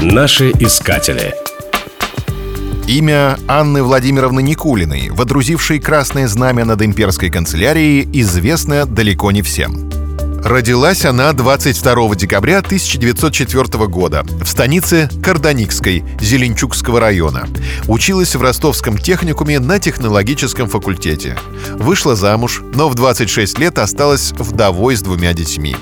Наши искатели. Имя Анны Владимировны Никулиной, водрузившей красное знамя над имперской канцелярией, известно далеко не всем. Родилась она 22 декабря 1904 года в станице Карданикской Зеленчукского района. Училась в ростовском техникуме на технологическом факультете. Вышла замуж, но в 26 лет осталась вдовой с двумя детьми.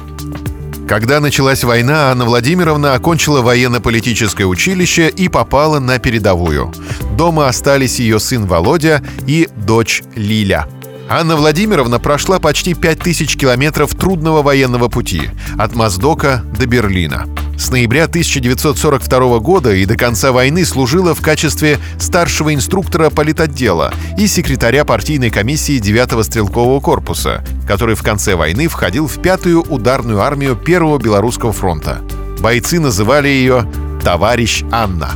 Когда началась война, Анна Владимировна окончила военно-политическое училище и попала на передовую. Дома остались ее сын Володя и дочь Лиля. Анна Владимировна прошла почти 5000 километров трудного военного пути от Моздока до Берлина. С ноября 1942 года и до конца войны служила в качестве старшего инструктора политотдела и секретаря партийной комиссии 9-го стрелкового корпуса, который в конце войны входил в пятую ударную армию Первого Белорусского фронта. Бойцы называли ее «Товарищ Анна».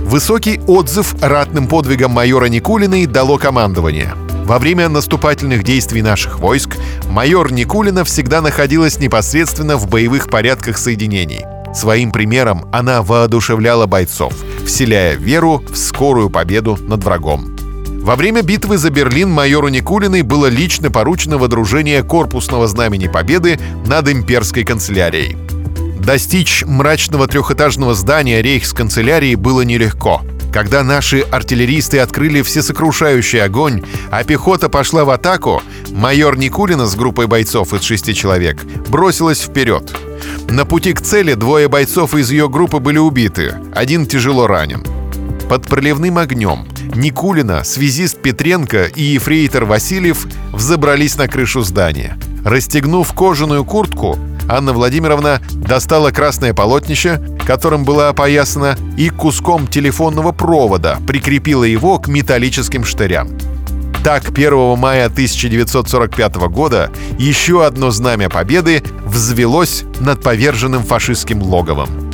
Высокий отзыв ратным подвигам майора Никулиной дало командование – во время наступательных действий наших войск майор Никулина всегда находилась непосредственно в боевых порядках соединений. Своим примером она воодушевляла бойцов, вселяя веру в скорую победу над врагом. Во время битвы за Берлин майору Никулиной было лично поручено водружение корпусного знамени Победы над имперской канцелярией. Достичь мрачного трехэтажного здания рейхсканцелярии было нелегко – когда наши артиллеристы открыли всесокрушающий огонь, а пехота пошла в атаку, майор Никулина с группой бойцов из шести человек бросилась вперед. На пути к цели двое бойцов из ее группы были убиты, один тяжело ранен. Под проливным огнем Никулина, связист Петренко и ефрейтор Васильев взобрались на крышу здания. Расстегнув кожаную куртку, Анна Владимировна достала красное полотнище, которым была опоясана, и куском телефонного провода прикрепила его к металлическим штырям. Так, 1 мая 1945 года еще одно знамя победы взвелось над поверженным фашистским логовом.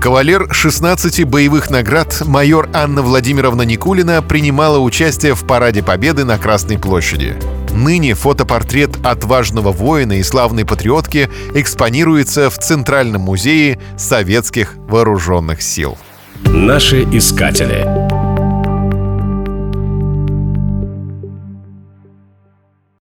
Кавалер 16 боевых наград майор Анна Владимировна Никулина принимала участие в Параде Победы на Красной площади. Ныне фотопортрет отважного воина и славной патриотки экспонируется в Центральном музее советских вооруженных сил. Наши искатели.